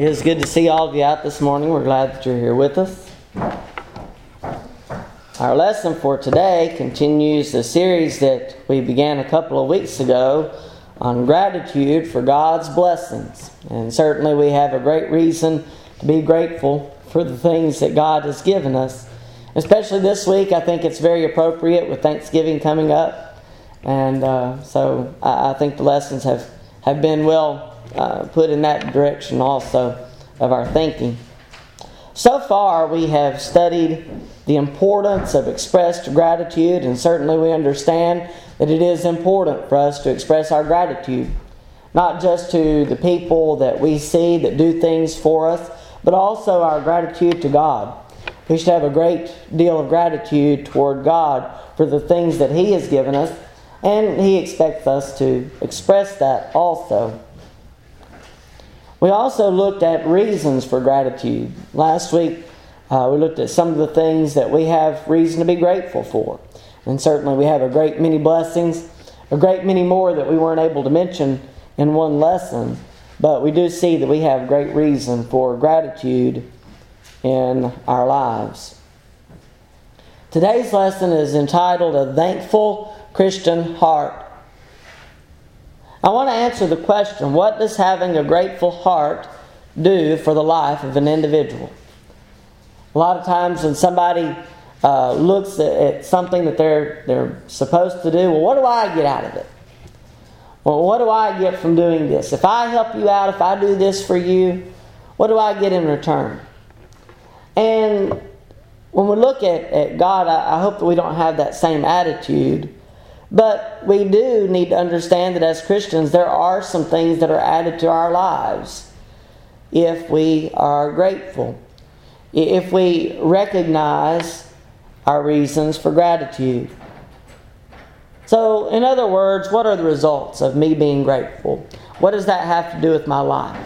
It is good to see all of you out this morning. We're glad that you're here with us. Our lesson for today continues the series that we began a couple of weeks ago on gratitude for God's blessings. And certainly we have a great reason to be grateful for the things that God has given us. Especially this week, I think it's very appropriate with Thanksgiving coming up. And uh, so I, I think the lessons have, have been well uh, put in that direction also of our thinking. So far, we have studied the importance of expressed gratitude, and certainly we understand that it is important for us to express our gratitude, not just to the people that we see that do things for us, but also our gratitude to God. We should have a great deal of gratitude toward God for the things that He has given us, and He expects us to express that also. We also looked at reasons for gratitude. Last week, uh, we looked at some of the things that we have reason to be grateful for. And certainly, we have a great many blessings, a great many more that we weren't able to mention in one lesson. But we do see that we have great reason for gratitude in our lives. Today's lesson is entitled A Thankful Christian Heart. I want to answer the question what does having a grateful heart do for the life of an individual? A lot of times when somebody uh, looks at, at, something that they're, they're supposed to do, well, what do I get out of it? Well, what do I get from doing this? If I help you out, if I do this for you, what do I get in return? And when we look at, at God, I, I hope that we don't have that same attitude but we do need to understand that as Christians, there are some things that are added to our lives if we are grateful, if we recognize our reasons for gratitude. So, in other words, what are the results of me being grateful? What does that have to do with my life?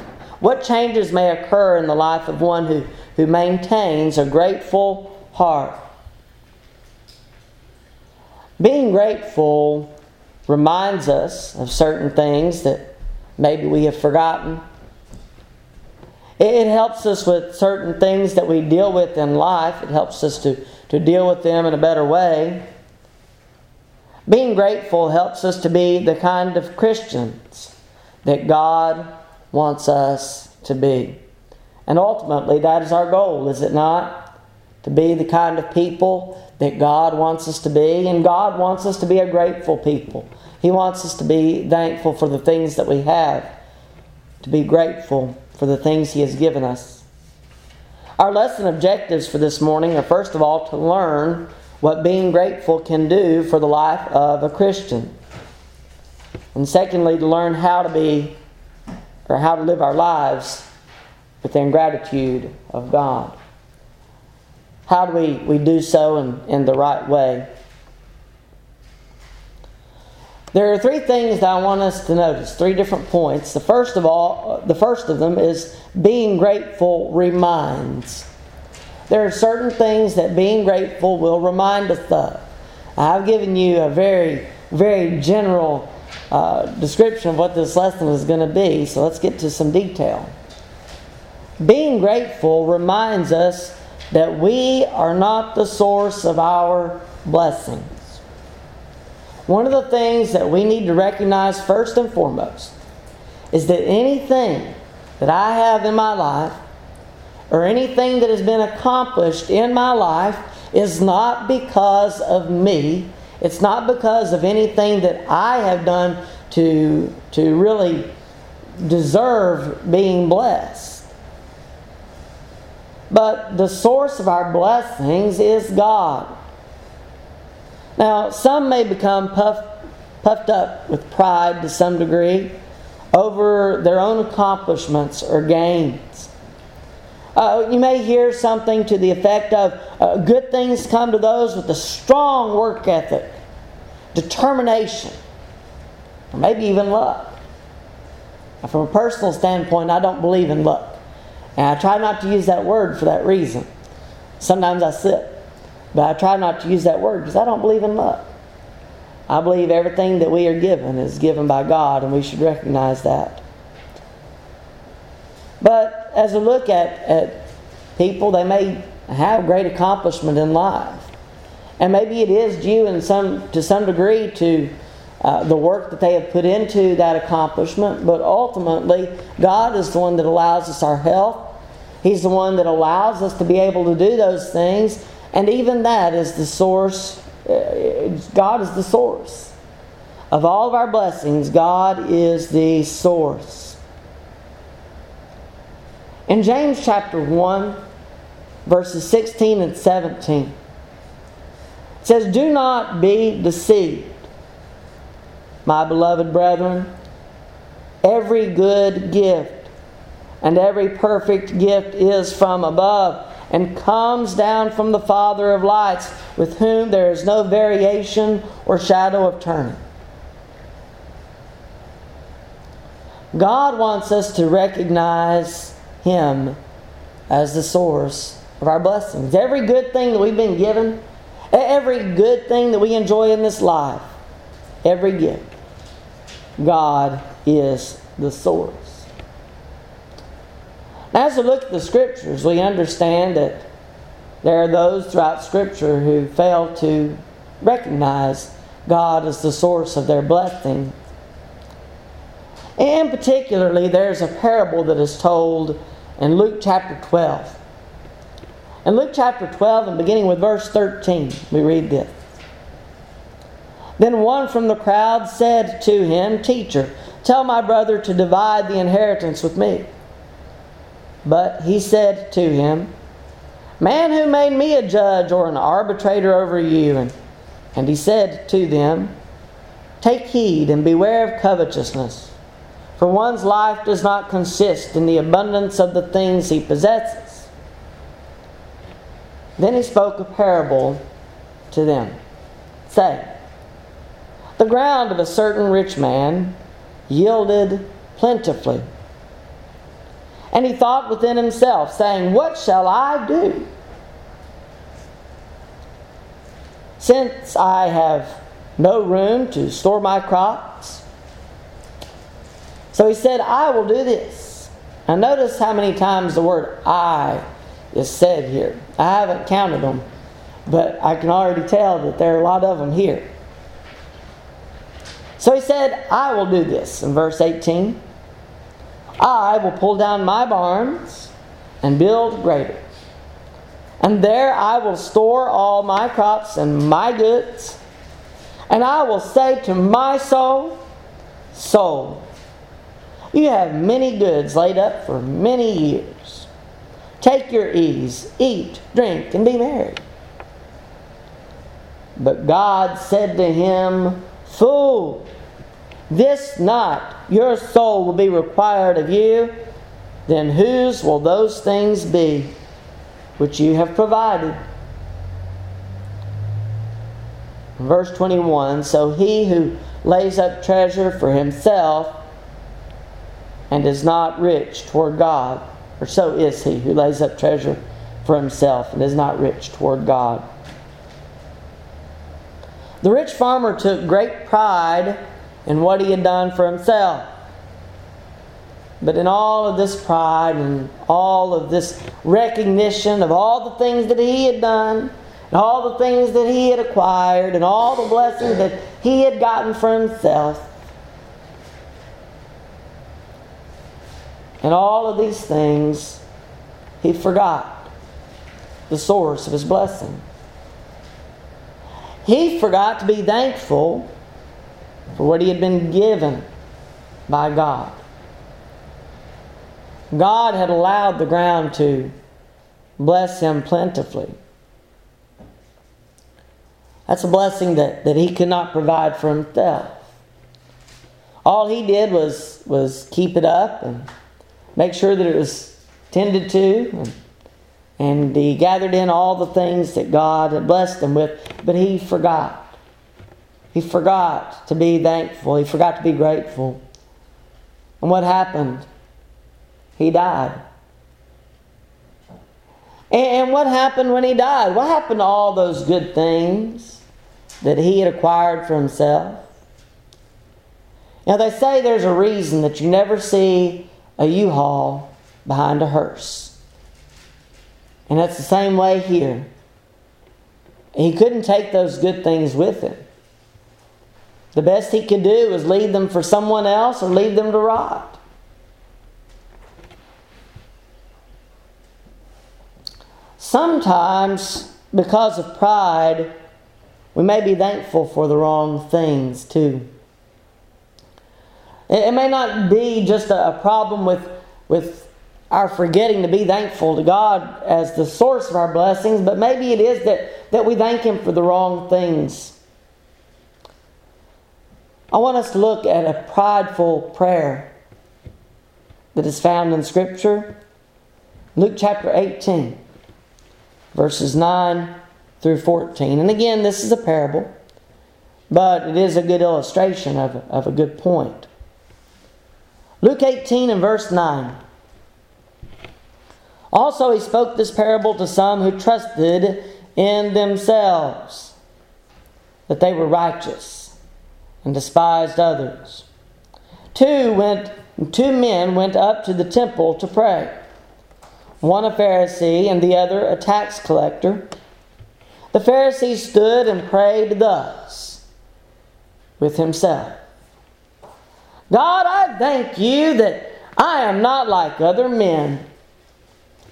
What changes may occur in the life of one who, who maintains a grateful heart? Being grateful reminds us of certain things that maybe we have forgotten. It helps us with certain things that we deal with in life. It helps us to, to deal with them in a better way. Being grateful helps us to be the kind of Christians that God wants us to be. And ultimately, that is our goal, is it not? To be the kind of people that God wants us to be, and God wants us to be a grateful people. He wants us to be thankful for the things that we have, to be grateful for the things He has given us. Our lesson objectives for this morning are first of all to learn what being grateful can do for the life of a Christian. And secondly, to learn how to be or how to live our lives within gratitude of God. How do we, we do so in, in the right way? There are three things that I want us to notice, three different points. The first of all, the first of them is being grateful reminds. There are certain things that being grateful will remind us of. I've given you a very, very general uh, description of what this lesson is going to be, so let's get to some detail. Being grateful reminds us that we are not the source of our blessings. One of the things that we need to recognize first and foremost is that anything that I have in my life or anything that has been accomplished in my life is not because of me. It's not because of anything that I have done to, to really deserve being blessed. But the source of our blessings is God. Now, some may become puffed, puffed up with pride to some degree over their own accomplishments or gains. Uh, you may hear something to the effect of uh, good things come to those with a strong work ethic, determination, or maybe even luck. Now, from a personal standpoint, I don't believe in luck. And I try not to use that word for that reason. Sometimes I slip, but I try not to use that word because I don't believe in luck. I believe everything that we are given is given by God, and we should recognize that. But as we look at, at people, they may have great accomplishment in life. And maybe it is due in some, to some degree to uh, the work that they have put into that accomplishment, but ultimately, God is the one that allows us our health. He's the one that allows us to be able to do those things, and even that is the source. Uh, God is the source of all of our blessings. God is the source. In James chapter 1, verses 16 and 17, it says, Do not be deceived my beloved brethren, every good gift and every perfect gift is from above and comes down from the Father of lights, with whom there is no variation or shadow of turning. God wants us to recognize Him as the source of our blessings. Every good thing that we've been given, every good thing that we enjoy in this life, every gift God is the source. As we look at the scriptures, we understand that there are those throughout scripture who fail to recognize God as the source of their blessing. And particularly, there's a parable that is told in Luke chapter 12. In Luke chapter 12, and beginning with verse 13, we read this. Then one from the crowd said to him, Teacher, tell my brother to divide the inheritance with me. But he said to him, Man, who made me a judge or an arbitrator over you? And, and he said to them, Take heed and beware of covetousness, for one's life does not consist in the abundance of the things he possesses. Then he spoke a parable to them, saying, the ground of a certain rich man yielded plentifully. And he thought within himself, saying, What shall I do? Since I have no room to store my crops. So he said, I will do this. Now notice how many times the word I is said here. I haven't counted them, but I can already tell that there are a lot of them here. So he said, I will do this. In verse 18, I will pull down my barns and build greater. And there I will store all my crops and my goods. And I will say to my soul, Soul, you have many goods laid up for many years. Take your ease, eat, drink, and be merry. But God said to him, Fool, this not your soul will be required of you, then whose will those things be which you have provided? Verse 21 So he who lays up treasure for himself and is not rich toward God, or so is he who lays up treasure for himself and is not rich toward God. The rich farmer took great pride in what he had done for himself. But in all of this pride and all of this recognition of all the things that he had done, and all the things that he had acquired, and all the blessings that he had gotten for himself, and all of these things, he forgot the source of his blessing. He forgot to be thankful for what he had been given by God. God had allowed the ground to bless him plentifully. That's a blessing that, that he could not provide for himself. All he did was, was keep it up and make sure that it was tended to. And, and he gathered in all the things that God had blessed him with, but he forgot. He forgot to be thankful. He forgot to be grateful. And what happened? He died. And what happened when he died? What happened to all those good things that he had acquired for himself? Now, they say there's a reason that you never see a U Haul behind a hearse. And that's the same way here. He couldn't take those good things with him. The best he could do was leave them for someone else or leave them to rot. Sometimes, because of pride, we may be thankful for the wrong things too. It may not be just a problem with, with our forgetting to be thankful to God as the source of our blessings, but maybe it is that, that we thank Him for the wrong things. I want us to look at a prideful prayer that is found in Scripture. Luke chapter 18, verses 9 through 14. And again, this is a parable, but it is a good illustration of, of a good point. Luke 18 and verse 9. Also, he spoke this parable to some who trusted in themselves that they were righteous and despised others. Two went two men went up to the temple to pray. One a Pharisee and the other a tax collector. The Pharisee stood and prayed thus with himself. God, I thank you that I am not like other men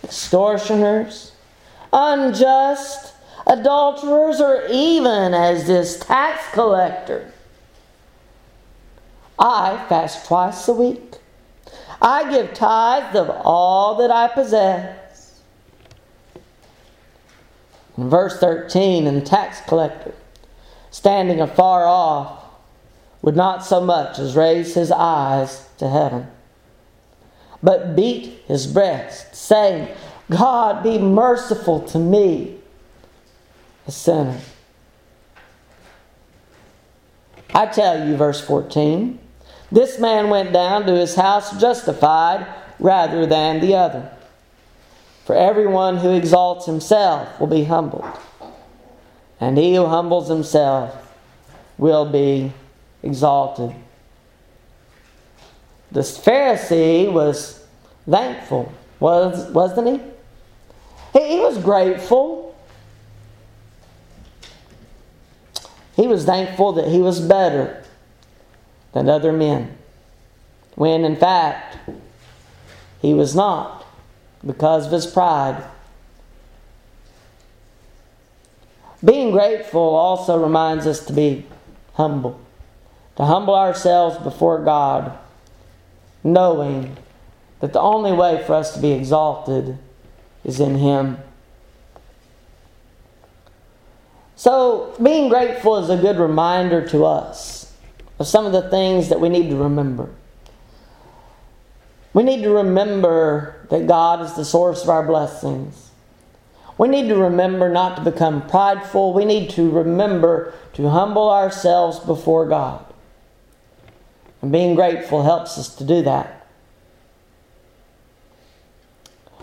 extortioners, unjust, adulterers, or even as this tax collector. I fast twice a week. I give tithes of all that I possess. In verse 13, and the tax collector, standing afar off, would not so much as raise his eyes to heaven but beat his breast, saying, God, be merciful to me, a sinner. I tell you, verse 14, this man went down to his house justified rather than the other. For everyone who exalts himself will be humbled, and he who humbles himself will be exalted. This Pharisee was thankful, was, wasn't he? he? He was grateful. He was thankful that he was better than other men, when in fact he was not because of his pride. Being grateful also reminds us to be humble, to humble ourselves before God knowing that the only way for us to be exalted is in Him. So, being grateful is a good reminder to us of some of the things that we need to remember. We need to remember that God is the source of our blessings. We need to remember not to become prideful. We need to remember to humble ourselves before God. And being grateful helps us to do that.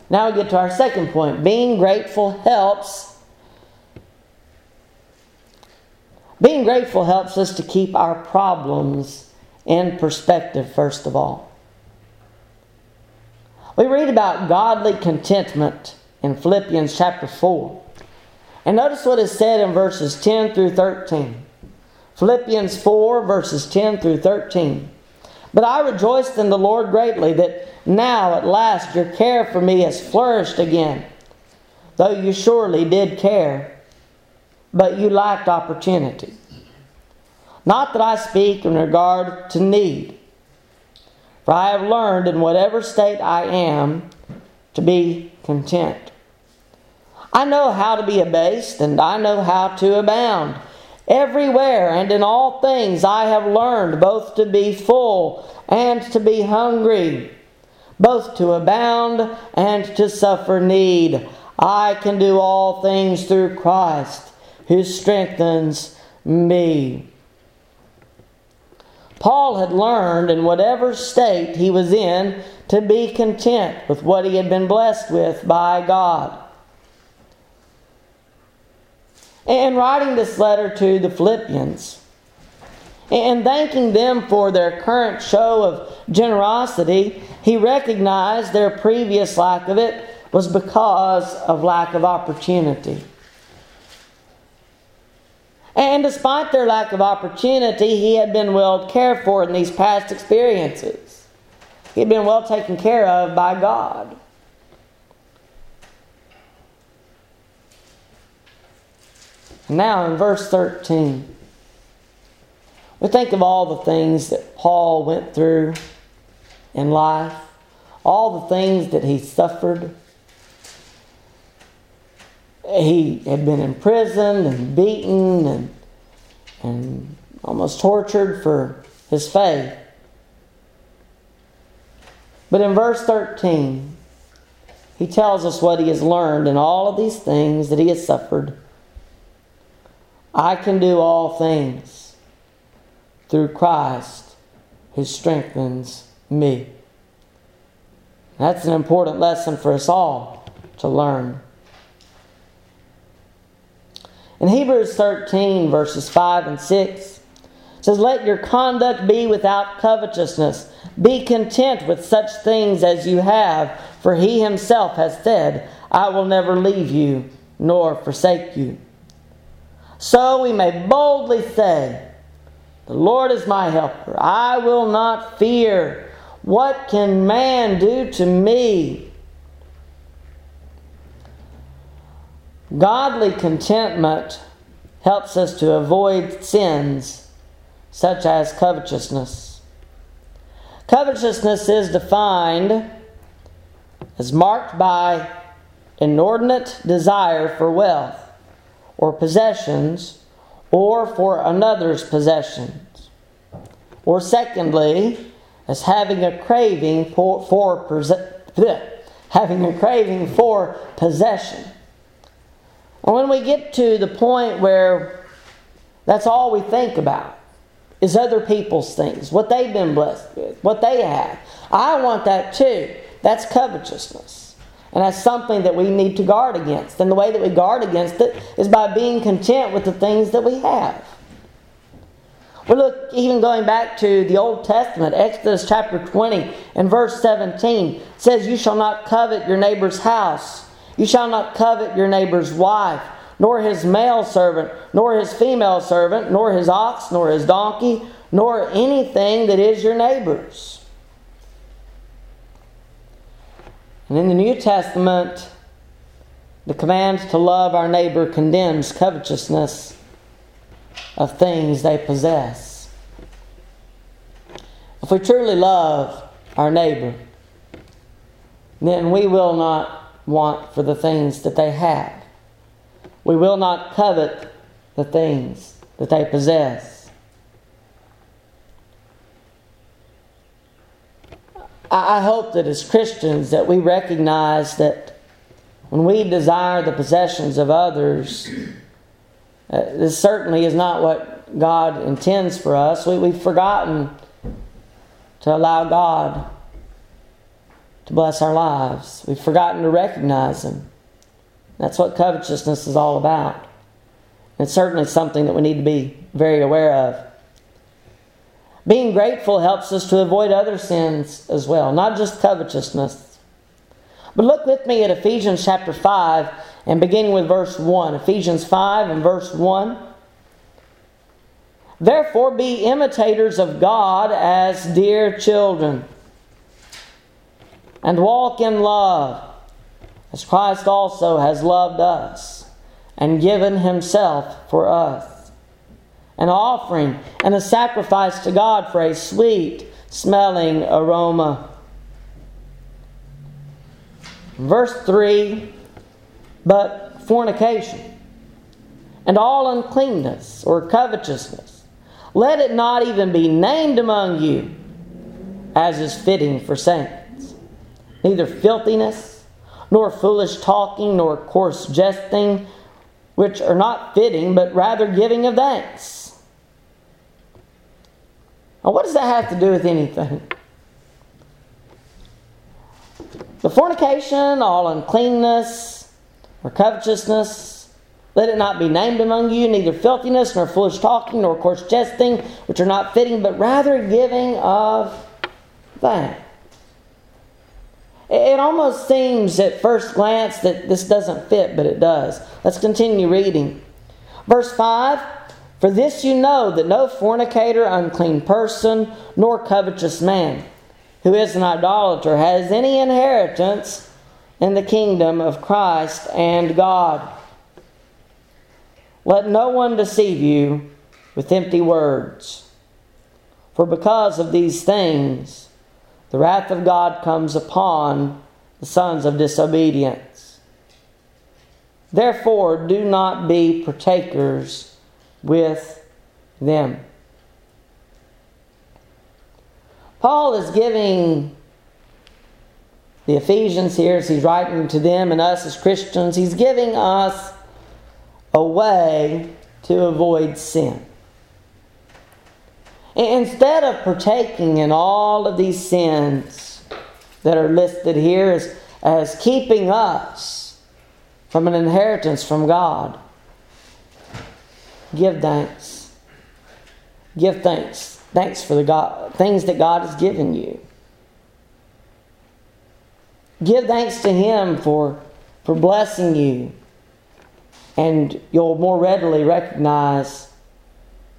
Now we get to our second point. Being grateful helps. Being grateful helps us to keep our problems in perspective, first of all. We read about godly contentment in Philippians chapter 4. And notice what is said in verses 10 through 13. Philippians 4, verses 10 through 13. But I rejoiced in the Lord greatly that now at last your care for me has flourished again, though you surely did care, but you lacked opportunity. Not that I speak in regard to need, for I have learned in whatever state I am to be content. I know how to be abased, and I know how to abound. Everywhere and in all things I have learned both to be full and to be hungry, both to abound and to suffer need. I can do all things through Christ who strengthens me. Paul had learned in whatever state he was in to be content with what he had been blessed with by God. and writing this letter to the Philippians and thanking them for their current show of generosity, he recognized their previous lack of it was because of lack of opportunity. And despite their lack of opportunity, he had been well cared for in these past experiences. He had been well taken care of by God. Now, in verse 13, we think of all the things that Paul went through in life, all the things that he suffered. He had been imprisoned and beaten and, and almost tortured for his faith. But in verse 13, he tells us what he has learned in all of these things that he has suffered I can do all things through Christ who strengthens me. That's an important lesson for us all to learn. In Hebrews 13, verses 5 and 6, says, Let your conduct be without covetousness. Be content with such things as you have, for he himself has said, I will never leave you nor forsake you. So we may boldly say, The Lord is my helper. I will not fear. What can man do to me? Godly contentment helps us to avoid sins such as covetousness. Covetousness is defined as marked by inordinate desire for wealth or possessions or for another's possessions. Or secondly, as having a craving for, for having a craving for possession. When we get to the point where that's all we think about is other people's things, what they've been blessed with, what they have. I want that too. That's covetousness. And that's something that we need to guard against. And the way that we guard against it is by being content with the things that we have. We look even going back to the Old Testament, Exodus chapter 20 and verse 17 says, You shall not covet your neighbor's house, you shall not covet your neighbor's wife, nor his male servant, nor his female servant, nor his ox, nor his donkey, nor anything that is your neighbor's. And in the New Testament, the command to love our neighbor condemns covetousness of things they possess. If we truly love our neighbor, then we will not want for the things that they have. We will not covet the things that they possess. I hope that as Christians that we recognize that when we desire the possessions of others, uh, this certainly is not what God intends for us. We, we've forgotten to allow God to bless our lives. We've forgotten to recognize Him. That's what covetousness is all about. It's certainly something that we need to be very aware of. Being grateful helps us to avoid other sins as well, not just covetousness. But look with me at Ephesians chapter 5 and beginning with verse 1. Ephesians 5 and verse 1. Therefore, be imitators of God as dear children, and walk in love, as Christ also has loved us and given himself for us an offering and a sacrifice to God for a sweet smelling aroma. Verse 3 But fornication and all uncleanness or covetousness, let it not even be named among you, as is fitting for saints. Neither filthiness, nor foolish talking, nor coarse jesting, which are not fitting, but rather giving of thanks. Now, what does that have to do with anything? The fornication, all uncleanness, or covetousness, let it not be named among you, neither filthiness, nor foolish talking, nor coarse jesting, which are not fitting, but rather giving of thanks. It almost seems at first glance that this doesn't fit, but it does. Let's continue reading. Verse 5 For this you know that no fornicator, unclean person, nor covetous man, who is an idolater, has any inheritance in the kingdom of Christ and God. Let no one deceive you with empty words. For because of these things, the wrath of God comes upon the sons of disobedience. Therefore, do not be partakers with them. Paul is giving the Ephesians here, as he's writing to them and us as Christians, he's giving us a way to avoid sin. Instead of partaking in all of these sins that are listed here as, as keeping us from an inheritance from God, give thanks. Give thanks. Thanks for the God, things that God has given you. Give thanks to Him for, for blessing you, and you'll more readily recognize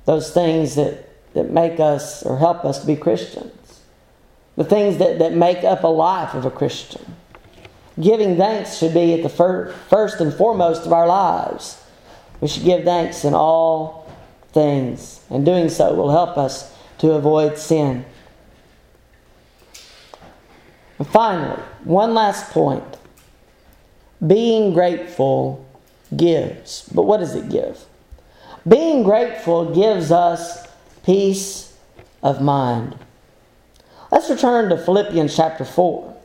those things that, that make us or help us to be Christians, the things that, that make up a life of a Christian. Giving thanks should be at the fir- first and foremost of our lives. We should give thanks in all things, and doing so will help us to avoid sin. And finally, one last point. Being grateful gives. But what does it give? Being grateful gives us peace of mind. Let's return to Philippians chapter 4.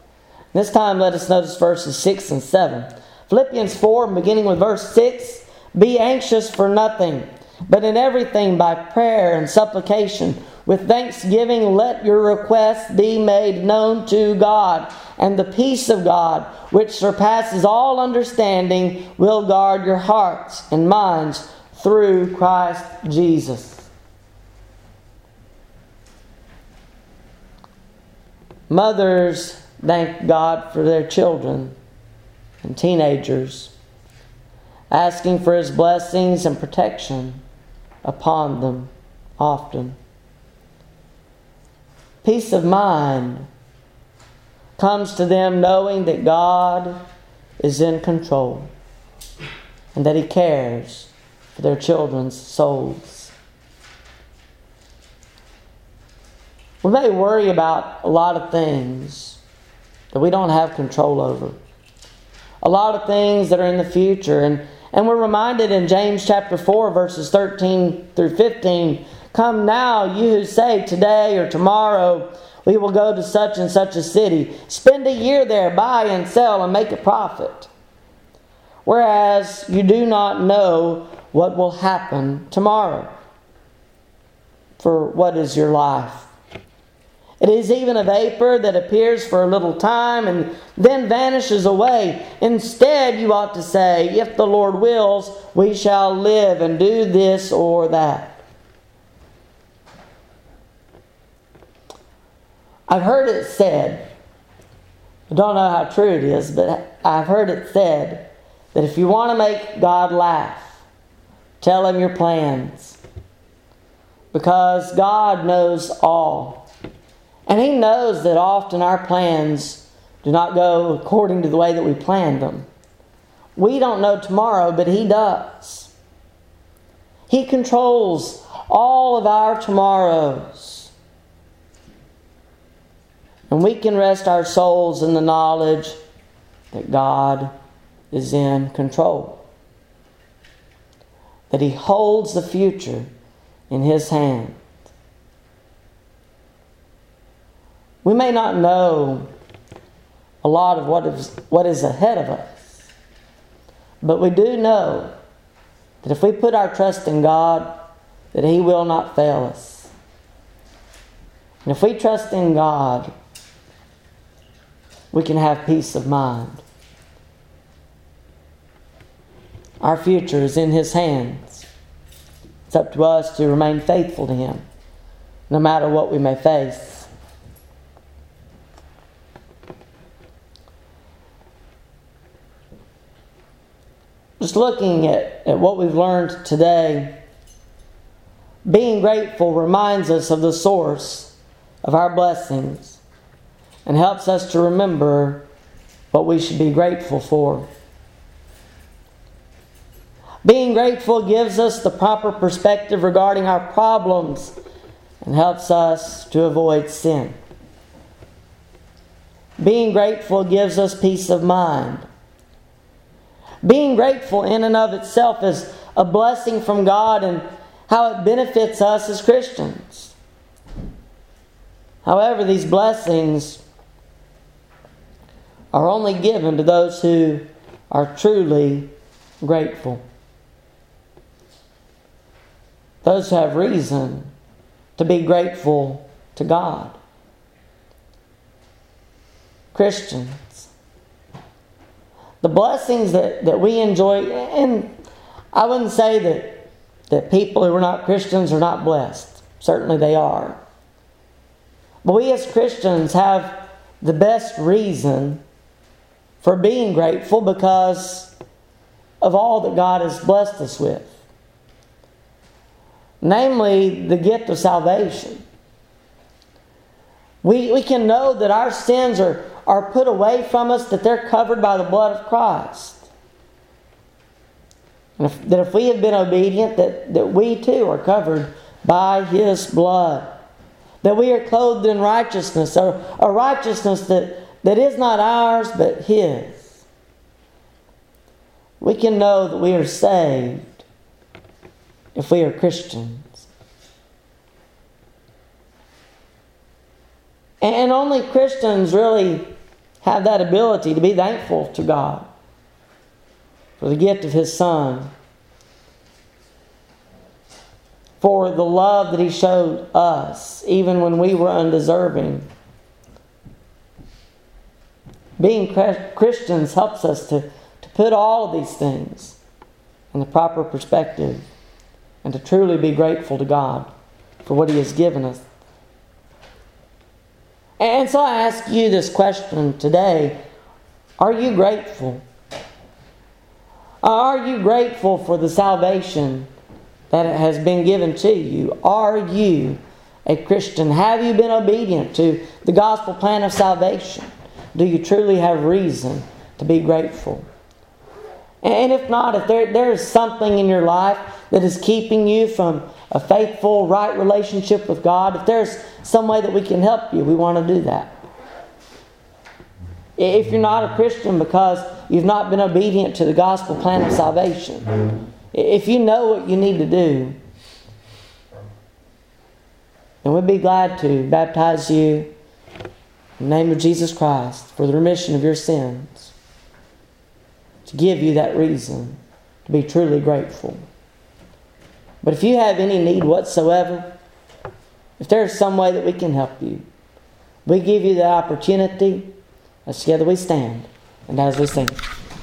This time, let us notice verses 6 and 7. Philippians 4, beginning with verse 6 Be anxious for nothing, but in everything by prayer and supplication with thanksgiving, let your requests be made known to God, and the peace of God, which surpasses all understanding, will guard your hearts and minds through Christ Jesus. Mothers thank God for their children and teenagers, asking for His blessings and protection upon them often. Peace of mind comes to them knowing that God is in control and that He cares for their children's souls. We may worry about a lot of things that we don't have control over, a lot of things that are in the future. And, and we're reminded in James chapter 4, verses 13 through 15 Come now, you who say today or tomorrow we will go to such and such a city, spend a year there, buy and sell, and make a profit. Whereas you do not know what will happen tomorrow. For what is your life? It is even a vapor that appears for a little time and then vanishes away. Instead, you ought to say, If the Lord wills, we shall live and do this or that. I've heard it said, I don't know how true it is, but I've heard it said that if you want to make God laugh, tell him your plans. Because God knows all. And He knows that often our plans do not go according to the way that we planned them. We don't know tomorrow, but He does. He controls all of our tomorrows. And we can rest our souls in the knowledge that God is in control, that He holds the future in His hand. We may not know a lot of what is, what is ahead of us, but we do know that if we put our trust in God, that He will not fail us. And if we trust in God, we can have peace of mind. Our future is in His hands. It's up to us to remain faithful to Him, no matter what we may face. Just looking at, at what we've learned today, being grateful reminds us of the source of our blessings and helps us to remember what we should be grateful for. Being grateful gives us the proper perspective regarding our problems and helps us to avoid sin. Being grateful gives us peace of mind. Being grateful in and of itself is a blessing from God and how it benefits us as Christians. However, these blessings are only given to those who are truly grateful. Those who have reason to be grateful to God. Christians. The blessings that, that we enjoy, and I wouldn't say that, that people who are not Christians are not blessed. Certainly they are. But we as Christians have the best reason for being grateful because of all that God has blessed us with. Namely, the gift of salvation. We, we can know that our sins are, are put away from us, that they're covered by the blood of Christ. If, that if we have been obedient, that, that we too are covered by His blood. That we are clothed in righteousness, a, a righteousness that, that is not ours but His. We can know that we are saved if we are Christians. And only Christians really have that ability to be thankful to God for the gift of His Son, for the love that He showed us, even when we were undeserving. Being Christians helps us to, to put all of these things in the proper perspective and to truly be grateful to God for what He has given us. And so I ask you this question today Are you grateful? Are you grateful for the salvation that has been given to you? Are you a Christian? Have you been obedient to the gospel plan of salvation? Do you truly have reason to be grateful? And if not, if there, there is something in your life that is keeping you from a faithful, right relationship with God, if there's some way that we can help you, we want to do that. If you're not a Christian because you've not been obedient to the gospel plan of salvation, if you know what you need to do, then we'd be glad to baptize you in the name of Jesus Christ for the remission of your sins, to give you that reason to be truly grateful. But if you have any need whatsoever, if there is some way that we can help you, we give you the opportunity. As together we stand and as we sing.